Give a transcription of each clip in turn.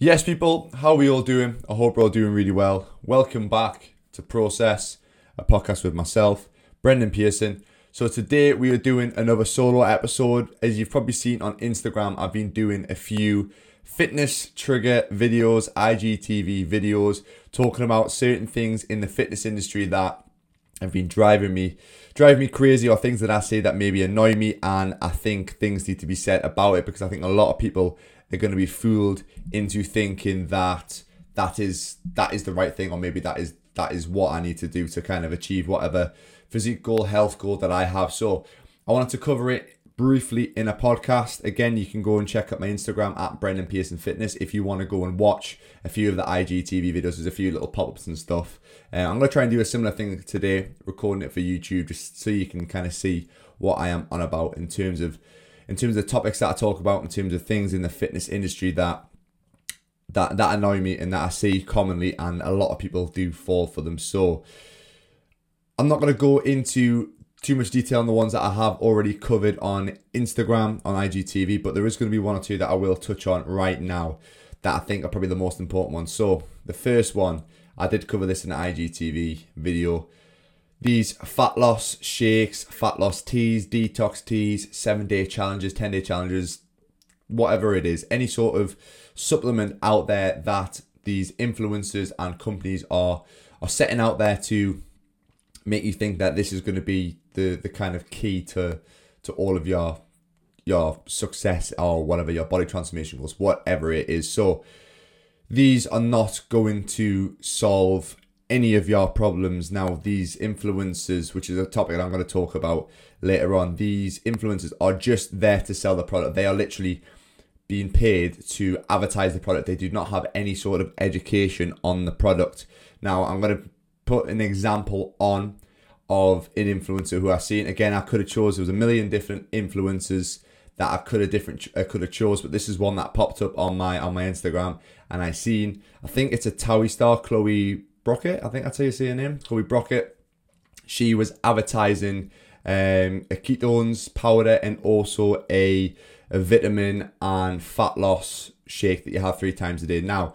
Yes, people, how are we all doing? I hope we're all doing really well. Welcome back to Process, a podcast with myself, Brendan Pearson. So today we are doing another solo episode. As you've probably seen on Instagram, I've been doing a few fitness trigger videos, IGTV videos, talking about certain things in the fitness industry that have been driving me driving me crazy or things that I say that maybe annoy me and I think things need to be said about it because I think a lot of people are going to be fooled into thinking that that is that is the right thing or maybe that is that is what I need to do to kind of achieve whatever physique goal, health goal that I have. So I wanted to cover it briefly in a podcast. Again, you can go and check out my Instagram at Brendan Pearson Fitness if you want to go and watch a few of the IGTV videos. There's a few little pop ups and stuff. Uh, I'm going to try and do a similar thing today, recording it for YouTube, just so you can kind of see what I am on about in terms of in terms of topics that I talk about, in terms of things in the fitness industry that that that annoy me and that I see commonly, and a lot of people do fall for them. So I'm not going to go into too much detail on the ones that I have already covered on Instagram, on IGTV, but there is going to be one or two that I will touch on right now that I think are probably the most important ones. So, the first one, I did cover this in IGTV video. These fat loss shakes, fat loss teas, detox teas, seven day challenges, 10 day challenges, whatever it is, any sort of supplement out there that these influencers and companies are are setting out there to make you think that this is going to be the the kind of key to to all of your your success or whatever your body transformation goals, whatever it is. So these are not going to solve any of your problems. Now, these influencers, which is a topic that I'm going to talk about later on, these influencers are just there to sell the product. They are literally being paid to advertise the product. They do not have any sort of education on the product. Now, I'm going to put an example on of an influencer who I've seen. Again, I could have chose. There was a million different influencers that I could have different. I could have chose, but this is one that popped up on my on my Instagram, and I seen. I think it's a Towie star, Chloe Brockett. I think that's how you say her name, Chloe Brockett. She was advertising um, a ketones powder and also a, a vitamin and fat loss shake that you have three times a day. Now,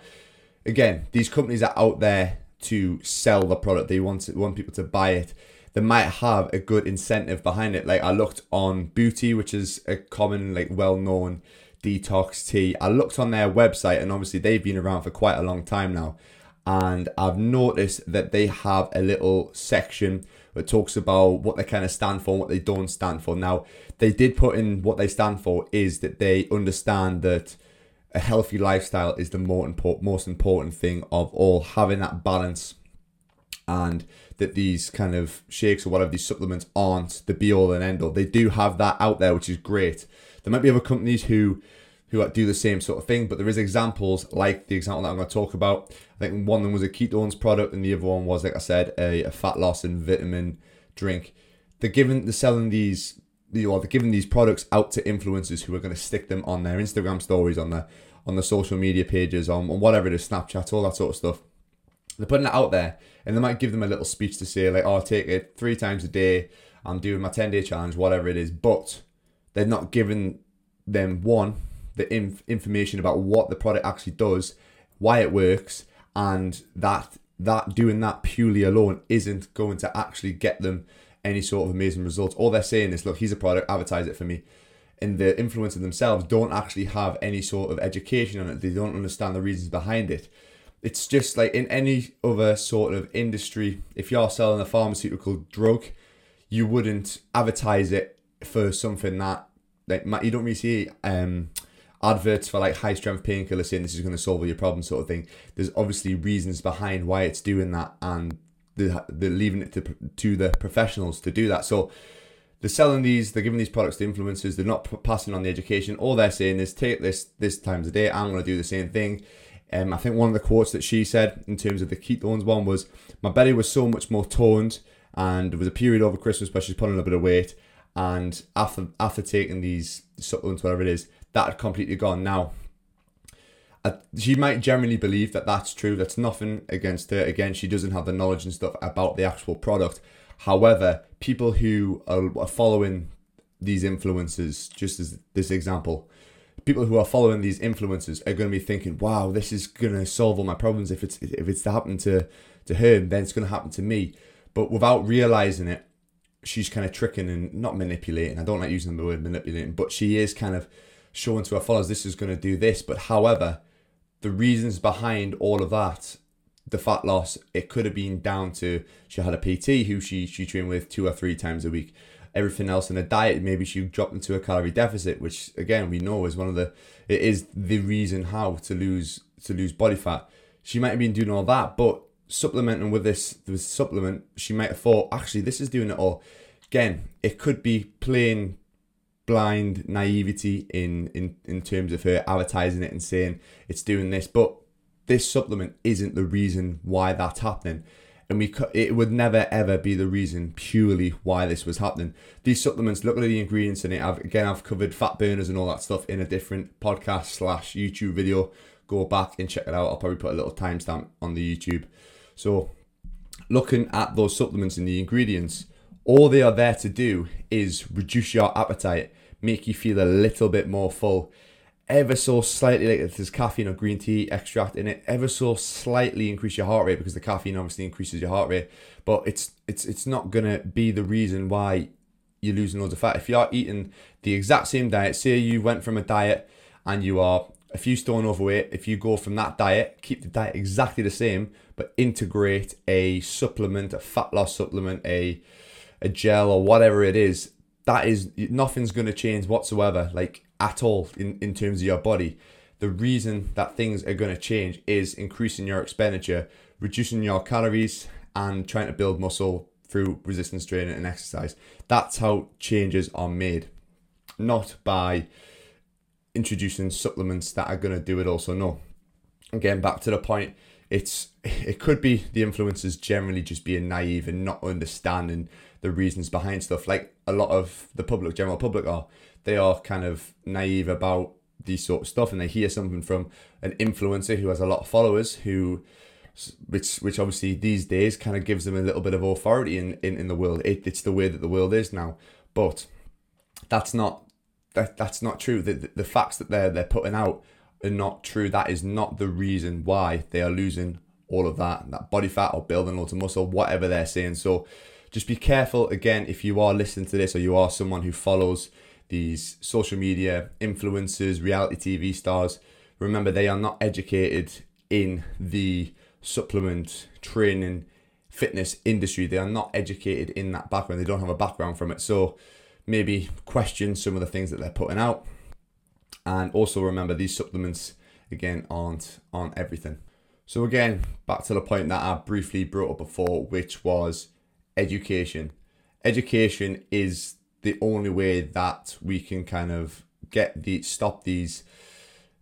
again, these companies are out there to sell the product. They want to, want people to buy it they might have a good incentive behind it. Like I looked on Bootea, which is a common, like well known detox tea. I looked on their website and obviously they've been around for quite a long time now. And I've noticed that they have a little section that talks about what they kind of stand for and what they don't stand for. Now, they did put in what they stand for is that they understand that a healthy lifestyle is the more important, most important thing of all. Having that balance and that these kind of shakes or whatever these supplements aren't the be all and end all. They do have that out there, which is great. There might be other companies who who do the same sort of thing, but there is examples like the example that I'm going to talk about. I think one of them was a ketones product, and the other one was, like I said, a, a fat loss and vitamin drink. They're giving, they're selling these, you know, they're giving these products out to influencers who are going to stick them on their Instagram stories, on their on the social media pages, on, on whatever it is, Snapchat, all that sort of stuff. They're putting it out there, and they might give them a little speech to say like, "Oh, I'll take it three times a day. I'm doing my ten day challenge, whatever it is." But they're not giving them one the inf- information about what the product actually does, why it works, and that that doing that purely alone isn't going to actually get them any sort of amazing results. All they're saying is, "Look, here's a product. Advertise it for me." And the influencers themselves don't actually have any sort of education on it. They don't understand the reasons behind it it's just like in any other sort of industry, if you're selling a pharmaceutical drug, you wouldn't advertise it for something that like you don't really see um adverts for like high strength painkillers saying this is going to solve all your problems sort of thing. There's obviously reasons behind why it's doing that, and they're, they're leaving it to to the professionals to do that. So they're selling these, they're giving these products to influencers. They're not passing on the education. All they're saying is take this this times a day. I'm going to do the same thing um, I think one of the quotes that she said in terms of the ketones one was, "My belly was so much more toned, and there was a period over Christmas where she's put on a bit of weight, and after after taking these supplements, whatever it is, that had completely gone. Now, uh, she might generally believe that that's true. That's nothing against her. Again, she doesn't have the knowledge and stuff about the actual product. However, people who are, are following these influencers, just as this example, people who are following these influencers are going to be thinking, "Wow, this is going to solve all my problems. If it's if it's to happen to to her, then it's going to happen to me." But without realizing it, she's kind of tricking and not manipulating. I don't like using the word manipulating, but she is kind of showing to her followers this is going to do this. But however, the reasons behind all of that, the fat loss, it could have been down to she had a PT who she she trained with two or three times a week. Everything else in the diet, maybe she dropped into a calorie deficit, which again we know is one of the it is the reason how to lose to lose body fat. She might have been doing all that, but supplementing with this this supplement, she might have thought, actually, this is doing it all. Again, it could be plain blind naivety in, in, in terms of her advertising it and saying it's doing this, but this supplement isn't the reason why that's happening. And we it would never ever be the reason purely why this was happening. These supplements, look at the ingredients in it. I've again I've covered fat burners and all that stuff in a different podcast slash YouTube video. Go back and check it out. I'll probably put a little timestamp on the YouTube so, looking at those supplements and the ingredients, all they are there to do is reduce your appetite, make you feel a little bit more full, ever so slightly, like there's caffeine or green tea extract in it, ever so slightly increase your heart rate because the caffeine obviously increases your heart rate, but it's it's it's not gonna be the reason why you're losing loads of fat. If you're eating the exact same diet, say you went from a diet and you are a few stone overweight, if you go from that diet, keep the diet exactly the same, but integrate a supplement, a fat loss supplement, a a gel or whatever it is, that is nothing's going to change whatsoever, like at all in, in terms of your body. The reason that things are going to change is increasing your expenditure, reducing your calories, and trying to build muscle through resistance training and exercise. That's how changes are made, not by introducing supplements that are going to do it also. No. Again, back to the point, it's it could be the influencers generally just being naive and not understanding the reasons behind stuff. Like a lot of the public, general public are, they are kind of naive about these sort of stuff, and they hear something from an influencer who has a lot of followers who which which obviously these days kind of gives them a little bit of authority in, in, in the world. It, it's the way that the world is now. But that's not that that's not true. The, the, the facts that they're they're putting out are not true. That is not the reason why they are losing all of that that body fat or building loads of muscle, whatever they're saying. So just be careful again if you are listening to this or you are someone who follows these social media influencers, reality TV stars. Remember, they are not educated in the supplement training fitness industry. They are not educated in that background. They don't have a background from it. So maybe question some of the things that they're putting out. And also remember these supplements again aren't on everything. So again, back to the point that I briefly brought up before, which was education. Education is the only way that we can kind of get the stop these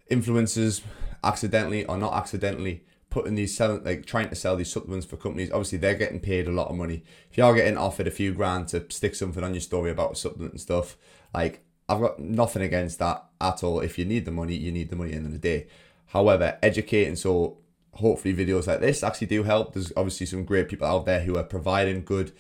influencers accidentally or not accidentally putting these selling like trying to sell these supplements for companies. Obviously they're getting paid a lot of money. If you're getting offered a few grand to stick something on your story about a supplement and stuff like i've got nothing against that at all. If you need the money you need the money at the end of the day. However educating so hopefully videos like this actually do help. There's obviously some great people out there who are providing good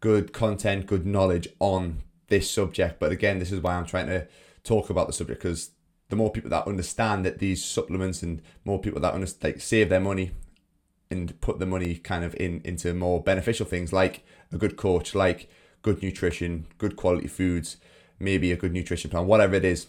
good content good knowledge on this subject. But again this is why i'm trying to talk about the subject because the more people that understand that these supplements and more people that understand, like save their money and put the money kind of in into more beneficial things like a good coach, like good nutrition, good quality foods, maybe a good nutrition plan, whatever it is,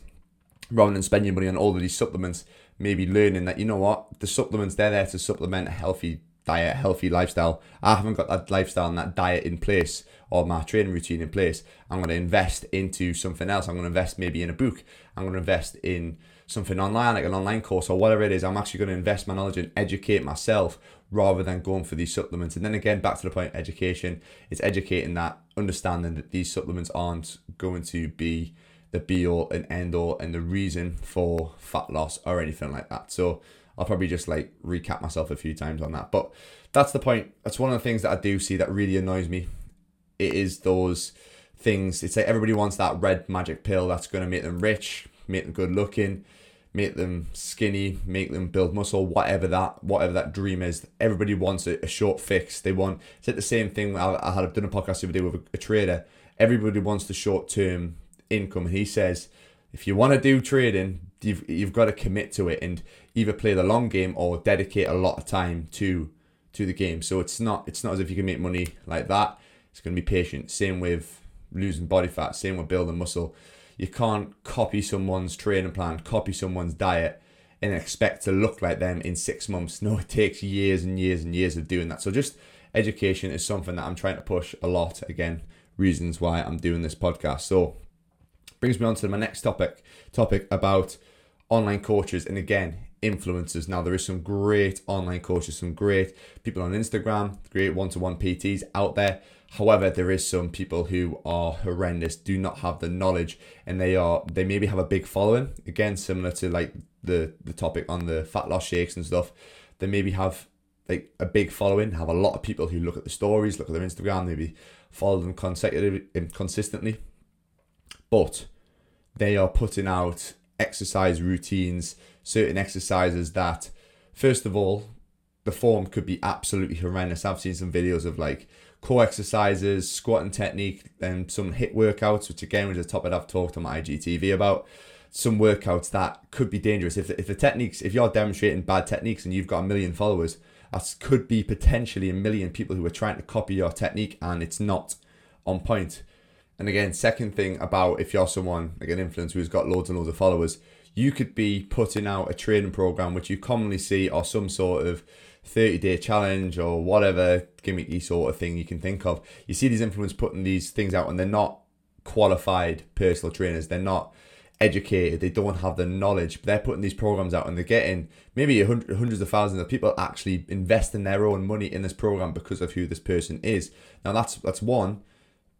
rather than spending money on all of these supplements, maybe learning that you know what the supplements they're there to supplement a healthy diet, healthy lifestyle. I haven't got that lifestyle and that diet in place or my training routine in place. I'm going to invest into something else. I'm going to invest maybe in a book. I'm going to invest in something online, like an online course or whatever it is. I'm actually going to invest my knowledge and educate myself rather than going for these supplements. And then again, back to the point education, it's educating that, understanding that these supplements aren't going to be the be all and end all and the reason for fat loss or anything like that. So I'll probably just like recap myself a few times on that. But that's the point. That's one of the things that I do see that really annoys me. It is those things. It's like everybody wants that red magic pill that's going to make them rich, make them good looking, make them skinny, make them build muscle, whatever that whatever that dream is. Everybody wants a, a short fix. They want. It's like the same thing. I, I had done a podcast the other day with a, a trader. Everybody wants the short term income, and he says if you want to do trading, you've you've got to commit to it and either play the long game or dedicate a lot of time to to the game. So it's not it's not as if you can make money like that. It's going to be patient. Same with losing body fat. Same with building muscle. You can't copy someone's training plan, copy someone's diet, and expect to look like them in six months. No, it takes years and years and years of doing that. So just education is something that I'm trying to push a lot. Again, reasons why I'm doing this podcast. So brings me on to my next topic topic about online coaches. And again influencers. Now there is some great online coaches some great people on instagram great one-to-one pts out there. However there is some people who are horrendous do not have the knowledge and they are they maybe have a big following. Again similar to like the the topic on the fat loss shakes and stuff they maybe have like a big following have a lot of people who look at the stories look at their instagram maybe follow them consecutively consistently. But they are putting out exercise routines, certain exercises that, first of all, the form could be absolutely horrendous. I've seen some videos of like core exercises, squatting technique, and some HIIT workouts, which again was a topic I've talked on my IGTV about. Some workouts that could be dangerous. If if the techniques, if you're demonstrating bad techniques and you've got a million followers, that could be potentially a million people who are trying to copy your technique and it's not on point. And again, second thing about if you're someone like an influencer who's got loads and loads of followers, you could be putting out a training program which you commonly see or some sort of 30 day challenge or whatever gimmicky sort of thing you can think of. You see these influencers putting these things out and they're not qualified personal trainers. They're not educated. They don't have the knowledge. They're putting these programs out and they're getting maybe hundreds of thousands of people actually investing their own money in this program because of who this person is. Now that's that's one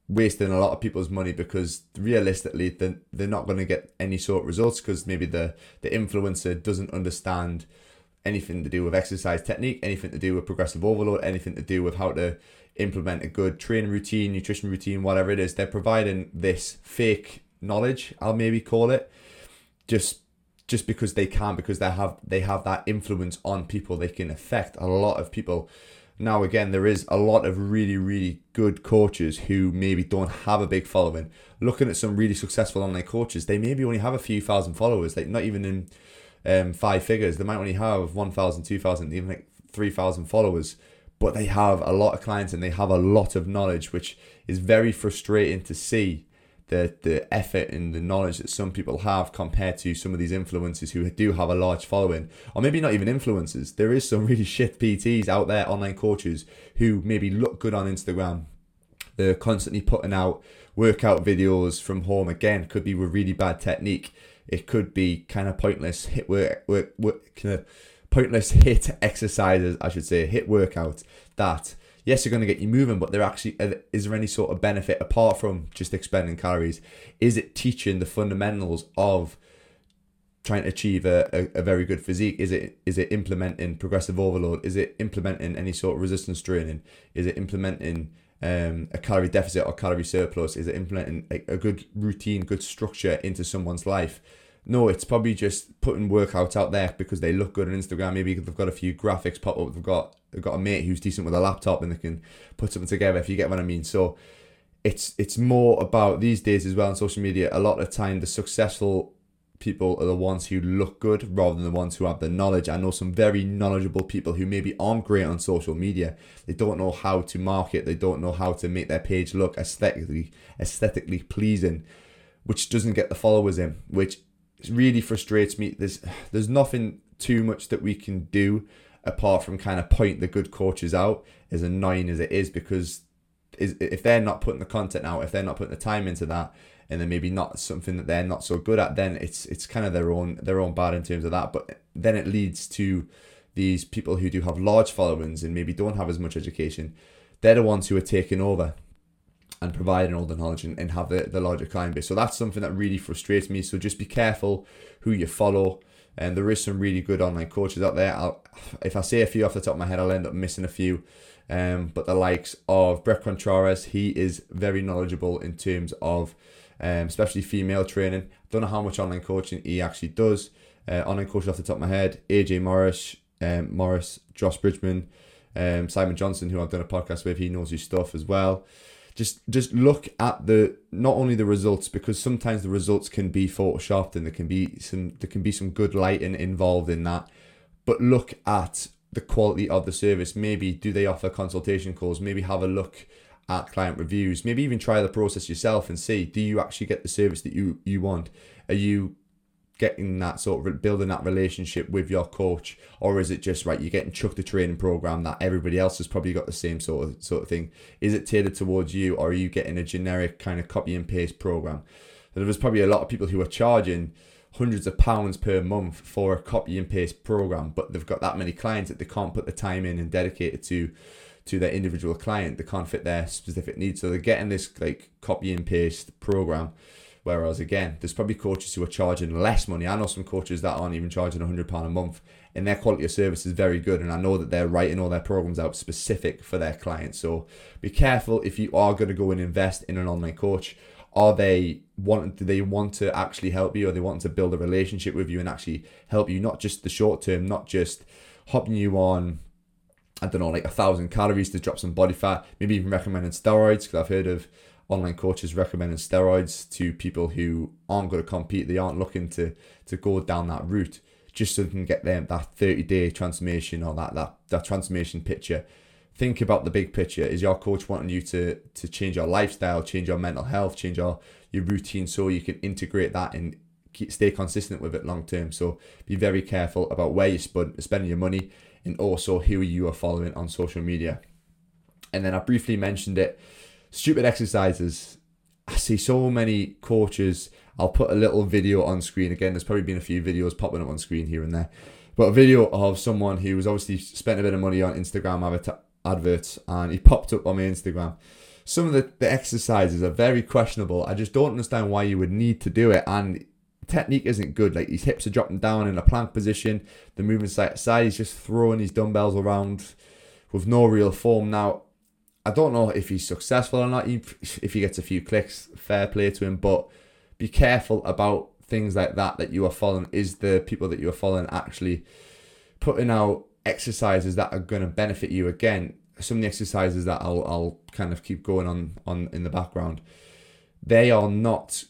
wasting a lot of people's money because realistically they're, they're not going to get any sort of results because maybe the the influencer doesn't understand anything to do with exercise technique anything to do with progressive overload anything to do with how to implement a good training routine nutrition routine whatever it is. They're providing this fake knowledge i'll maybe call it just just because they can because they have they have that influence on people. They can affect a lot of people now, again, there is a lot of really, really good coaches who maybe don't have a big following. Looking at some really successful online coaches, they maybe only have a few thousand followers, like not even in um, five figures. They might only have 1,000, 2,000, even like 3,000 followers, but they have a lot of clients and they have a lot of knowledge, which is very frustrating to see the the effort and the knowledge that some people have compared to some of these influencers who do have a large following, or maybe not even influencers. There is some really shit PTs out there, online coaches who maybe look good on Instagram. They're constantly putting out workout videos from home. Again, could be with really bad technique. It could be kind of pointless HIIT work, work, work kind of pointless HIIT exercises, I should say, HIIT workouts that yes, you're going to get you moving, but there actually is there any sort of benefit apart from just expending calories? Is it teaching the fundamentals of trying to achieve a, a, a, very good physique? Is it is it implementing progressive overload? Is it implementing any sort of resistance training? Is it implementing um, a calorie deficit or calorie surplus? Is it implementing a, a good routine, good structure into someone's life? No, it's probably just putting workouts out there because they look good on Instagram. Maybe they've got a few graphics pop up. They've got they've got a mate who's decent with a laptop and they can put something together. If you get what I mean. So it's it's more about these days as well on social media. A lot of time, the successful people are the ones who look good rather than the ones who have the knowledge. I know some very knowledgeable people who maybe aren't great on social media. They don't know how to market. They don't know how to make their page look aesthetically aesthetically pleasing, which doesn't get the followers in. Which really frustrates me. There's there's nothing too much that we can do apart from kind of point the good coaches out, as annoying as it is, because is if they're not putting the content out, if they're not putting the time into that, and then maybe not something that they're not so good at, then it's it's kind of their own their own bad in terms of that. But then it leads to these people who do have large followings and maybe don't have as much education. They're the ones who are taking over and providing all the knowledge and, and have the, the larger client base. So that's something that really frustrates me. So just be careful who you follow. And there is some really good online coaches out there. I'll, if I say a few off the top of my head, I'll end up missing a few. Um, but the likes of Bret Contreras, he is very knowledgeable in terms of um, especially female training. Don't know how much online coaching he actually does. Uh, online coaching off the top of my head, AJ Morris, um, Morris, Josh Bridgman, um, Simon Johnson, who I've done a podcast with, he knows his stuff as well just just look at the not only the results because sometimes the results can be photoshopped and there can be some there can be some good lighting involved in that but look at the quality of the service. Maybe do they offer consultation calls? Maybe have a look at client reviews? Maybe even try the process yourself and see do you actually get the service that you you want? Are you getting that sort of building that relationship with your coach or is it just right you're getting chucked a training program that everybody else has probably got the same sort of sort of thing? Is it tailored towards you or are you getting a generic kind of copy and paste program? There was probably a lot of people who are charging hundreds of pounds per month for a copy and paste program but they've got that many clients that they can't put the time in and dedicate it to to their individual client. They can't fit their specific needs. So they're getting this like copy and paste program Whereas again, there's probably coaches who are charging less money. I know some coaches that aren't even charging £100 a month, and their quality of service is very good. And I know that they're writing all their programs out specific for their clients. So be careful if you are going to go and invest in an online coach. Are they want do they want to actually help you, or they want to build a relationship with you and actually help you, not just the short term, not just hopping you on I don't know, like a thousand calories to drop some body fat, maybe even recommending steroids because I've heard of online coaches recommending steroids to people who aren't going to compete. They aren't looking to to go down that route just so they can get them that 30 day transformation or that, that that transformation picture. Think about the big picture. Is your coach wanting you to to change your lifestyle, change your mental health, change your your routine so you can integrate that and keep, stay consistent with it long term. So be very careful about where you're spending your money and also who you are following on social media. And then I briefly mentioned it stupid exercises. I see so many coaches. I'll put a little video on screen. Again, there's probably been a few videos popping up on screen here and there. But a video of someone who was obviously spent a bit of money on Instagram adverts and he popped up on my Instagram. Some of the, the exercises are very questionable. I just don't understand why you would need to do it. And technique isn't good. Like his hips are dropping down in a plank position. The movement side side. He's just throwing his dumbbells around with no real form. Now, I don't know if he's successful or not. If he gets a few clicks, fair play to him. But be careful about things like that that you are following. Is the people that you are following actually putting out exercises that are going to benefit you? Again, some of the exercises that I'll I'll kind of keep going on on in the background. They are not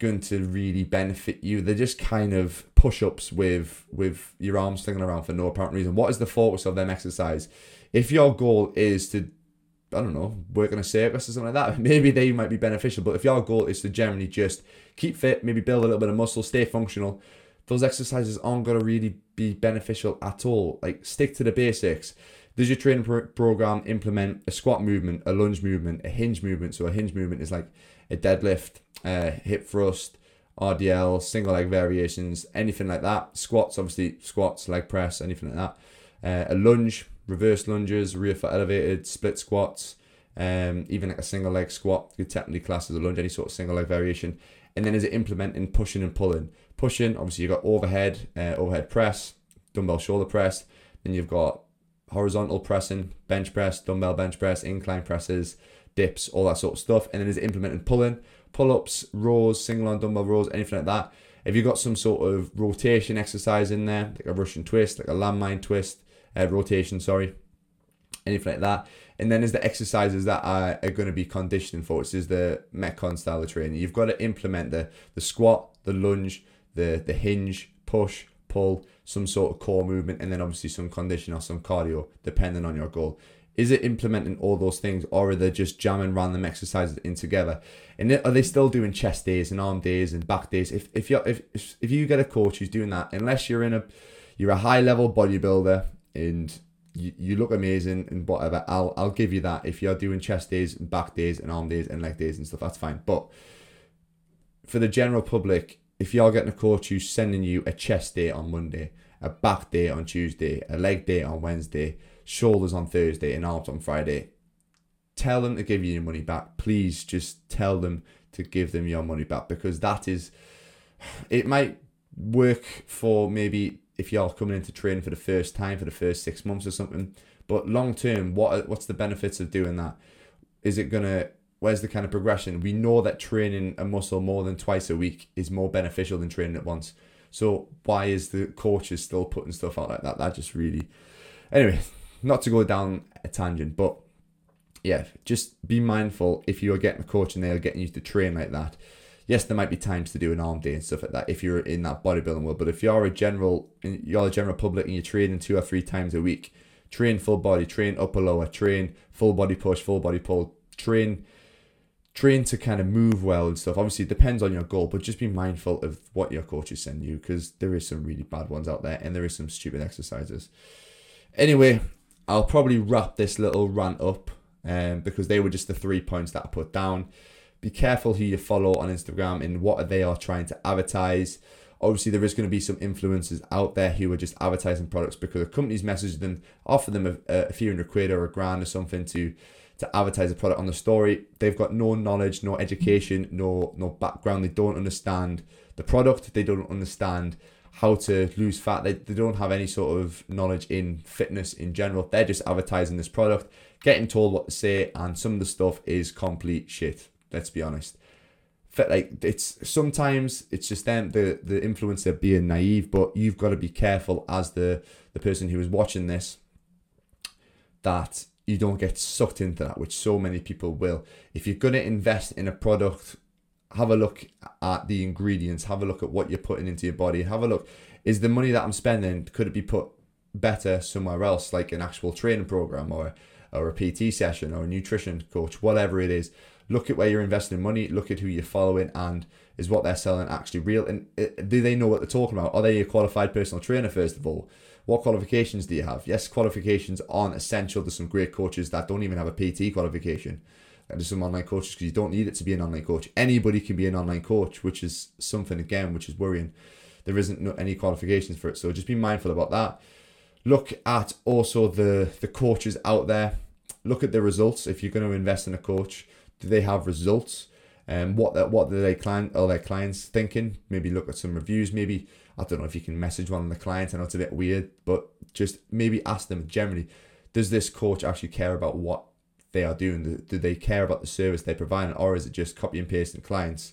going to really benefit you. They're just kind of push-ups with with your arms slinging around for no apparent reason. What is the focus of them exercise? If your goal is to I don't know, work on a circus or something like that, maybe they might be beneficial. But if your goal is to generally just keep fit, maybe build a little bit of muscle, stay functional, those exercises aren't going to really be beneficial at all. Like, stick to the basics. Does your training pro- program implement a squat movement, a lunge movement, a hinge movement? So, a hinge movement is like a deadlift, uh, hip thrust, RDL, single leg variations, anything like that. Squats, obviously, squats, leg press, anything like that. Uh, a lunge, reverse lunges, rear foot elevated, split squats, um, even like a single leg squat, you technically class as a lunge, any sort of single leg variation. And then is it implementing pushing and pulling? Pushing, obviously you've got overhead, uh, overhead press, dumbbell shoulder press. Then you've got horizontal pressing, bench press, dumbbell bench press, incline presses, dips, all that sort of stuff. And then is it implementing pulling, pull ups, rows, single arm dumbbell rows, anything like that. If you've got some sort of rotation exercise in there, like a Russian twist, like a landmine twist, uh, rotation, sorry, anything like that. And then there's the exercises that are, are going to be conditioning for, which is the Metcon style of training. You've got to implement the, the squat, the lunge, the, the hinge, push, pull, some sort of core movement, and then obviously some condition or some cardio, depending on your goal. Is it implementing all those things, or are they just jamming random exercises in together? And are they still doing chest days and arm days and back days? If if you if if you get a coach who's doing that, unless you're in a you're a high level bodybuilder and you, you look amazing and whatever. I'll I'll give you that. If you're doing chest days and back days and arm days and leg days and stuff, that's fine. But for the general public, if you're getting a coach who's sending you a chest day on Monday, a back day on Tuesday, a leg day on Wednesday, shoulders on Thursday, and arms on Friday, tell them to give you your money back. Please just tell them to give them your money back because that is it might work for maybe if you're coming into training for the first time for the first six months or something. But long term, what what's the benefits of doing that? Is it gonna where's the kind of progression? We know that training a muscle more than twice a week is more beneficial than training it once. So why is the coaches still putting stuff out like that? That just really anyway, not to go down a tangent, but yeah, just be mindful if you're getting a coach and they're getting you to train like that. Yes, there might be times to do an arm day and stuff like that if you're in that bodybuilding world. But if you're a general, you're a general public and you're training two or three times a week, train full body, train upper lower, train full body push, full body pull, train train to kind of move well and stuff. Obviously, it depends on your goal, but just be mindful of what your coaches send you because there is some really bad ones out there and there is some stupid exercises. Anyway, I'll probably wrap this little rant up um, because they were just the three points that I put down. Be careful who you follow on Instagram and what they are trying to advertise. Obviously, there is going to be some influencers out there who are just advertising products because the companies message them, offer them a, a few hundred quid or a grand or something to to advertise a product on the story. They've got no knowledge, no education, no no background. They don't understand the product. They don't understand how to lose fat. They, they don't have any sort of knowledge in fitness in general. They're just advertising this product, getting told what to say, and some of the stuff is complete shit. Let's be honest. Like it's sometimes it's just them the the influencer being naive, but you've got to be careful as the the person who is watching this that you don't get sucked into that, which so many people will. If you're to invest in a product, have a look at the ingredients, have a look at what you're putting into your body, have a look. Is the money that I'm spending, could it be put better somewhere else, like an actual training program or, or a PT session or a nutrition coach, whatever it is? Look at where you're investing money, look at who you're following, and is what they're selling actually real? And uh, do they know what they're talking about? Are they a qualified personal trainer, first of all? What qualifications do you have? Yes, qualifications aren't essential. There's some great coaches that don't even have a PT qualification. And there's some online coaches because you don't need it to be an online coach. Anybody can be an online coach, which is something again, which is worrying. There isn't any qualifications for it, so just be mindful about that. Look at also the the coaches out there. Look at the results. If you're going to invest in a coach, do they have results? Um, what what do they client or their clients thinking? Maybe look at some reviews. Maybe I don't know if you can message one of the clients. I know it's a bit weird, but just maybe ask them generally, does this coach actually care about what they are doing? Do they care about the service they provide, or is it just copy and pasting clients?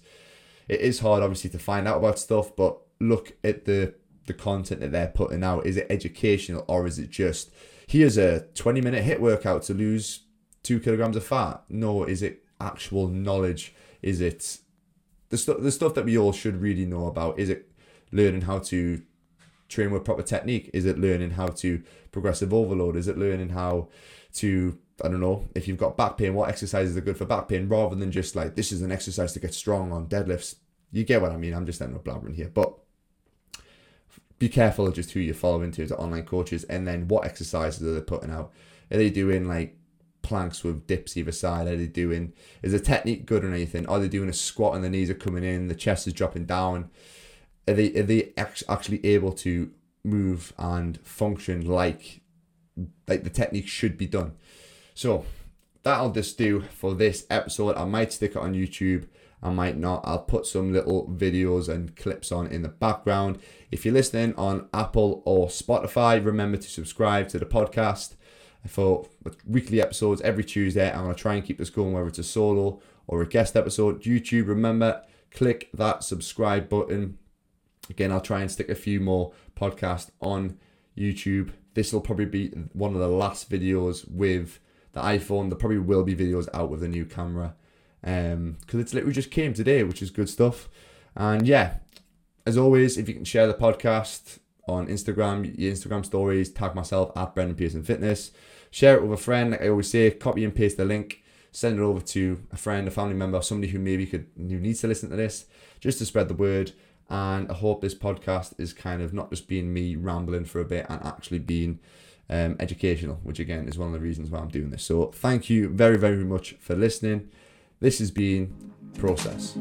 It is hard, obviously, to find out about stuff, but look at the the content that they're putting out. Is it educational, or is it just here's a twenty minute HIIT workout to lose two kilograms of fat? No, is it actual knowledge? Is it the stuff the stuff that we all should really know about? Is it learning how to train with proper technique? Is it learning how to progressive overload? Is it learning how to I don't know if you've got back pain, what exercises are good for back pain, rather than just like this is an exercise to get strong on deadlifts. You get what I mean? I'm just ending up blabbering here, but be careful of just who you're following to the online coaches, and then what exercises are they putting out? Are they doing like planks with dips either side? Are they doing is the technique good or anything? Are they doing a squat and the knees are coming in, the chest is dropping down? are they are they actually able to move and function like like the technique should be done? So that'll just do for this episode. I might stick it on YouTube. I might not. I'll put some little videos and clips on in the background. If you're listening on Apple or Spotify, remember to subscribe to the podcast for weekly episodes every Tuesday. I'm going to try and keep this going, whether it's a solo or a guest episode. YouTube, remember, click that subscribe button Again, I'll try and stick a few more podcasts on YouTube. This will probably be one of the last videos with the iPhone. There probably will be videos out with a new camera because um, it's literally just came today, which is good stuff. And yeah, as always, if you can share the podcast on Instagram, your Instagram stories, tag myself at Brendan Pearson Fitness, share it with a friend. Like I always say, copy and paste the link, send it over to a friend, a family member, somebody who maybe could who needs to listen to this, just to spread the word. And I hope this podcast is kind of not just being me rambling for a bit and actually being um, educational, which again is one of the reasons why I'm doing this. So thank you very, very much for listening. This has been Process.